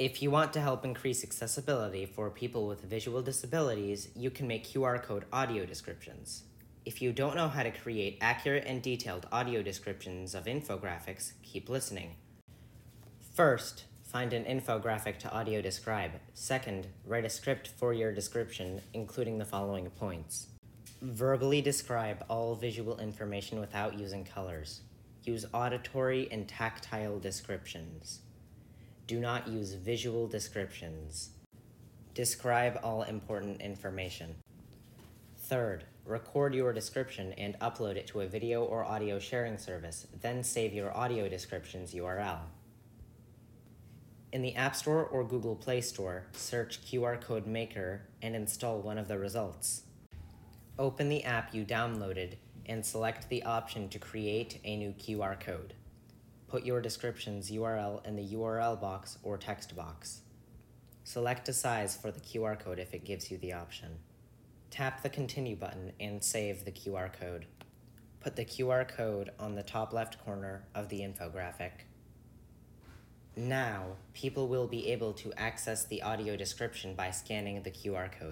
If you want to help increase accessibility for people with visual disabilities, you can make QR code audio descriptions. If you don't know how to create accurate and detailed audio descriptions of infographics, keep listening. First, find an infographic to audio describe. Second, write a script for your description, including the following points. Verbally describe all visual information without using colors. Use auditory and tactile descriptions. Do not use visual descriptions. Describe all important information. Third, record your description and upload it to a video or audio sharing service, then save your audio descriptions URL. In the App Store or Google Play Store, search QR Code Maker and install one of the results. Open the app you downloaded and select the option to create a new QR code. Put your description's URL in the URL box or text box. Select a size for the QR code if it gives you the option. Tap the Continue button and save the QR code. Put the QR code on the top left corner of the infographic. Now, people will be able to access the audio description by scanning the QR code.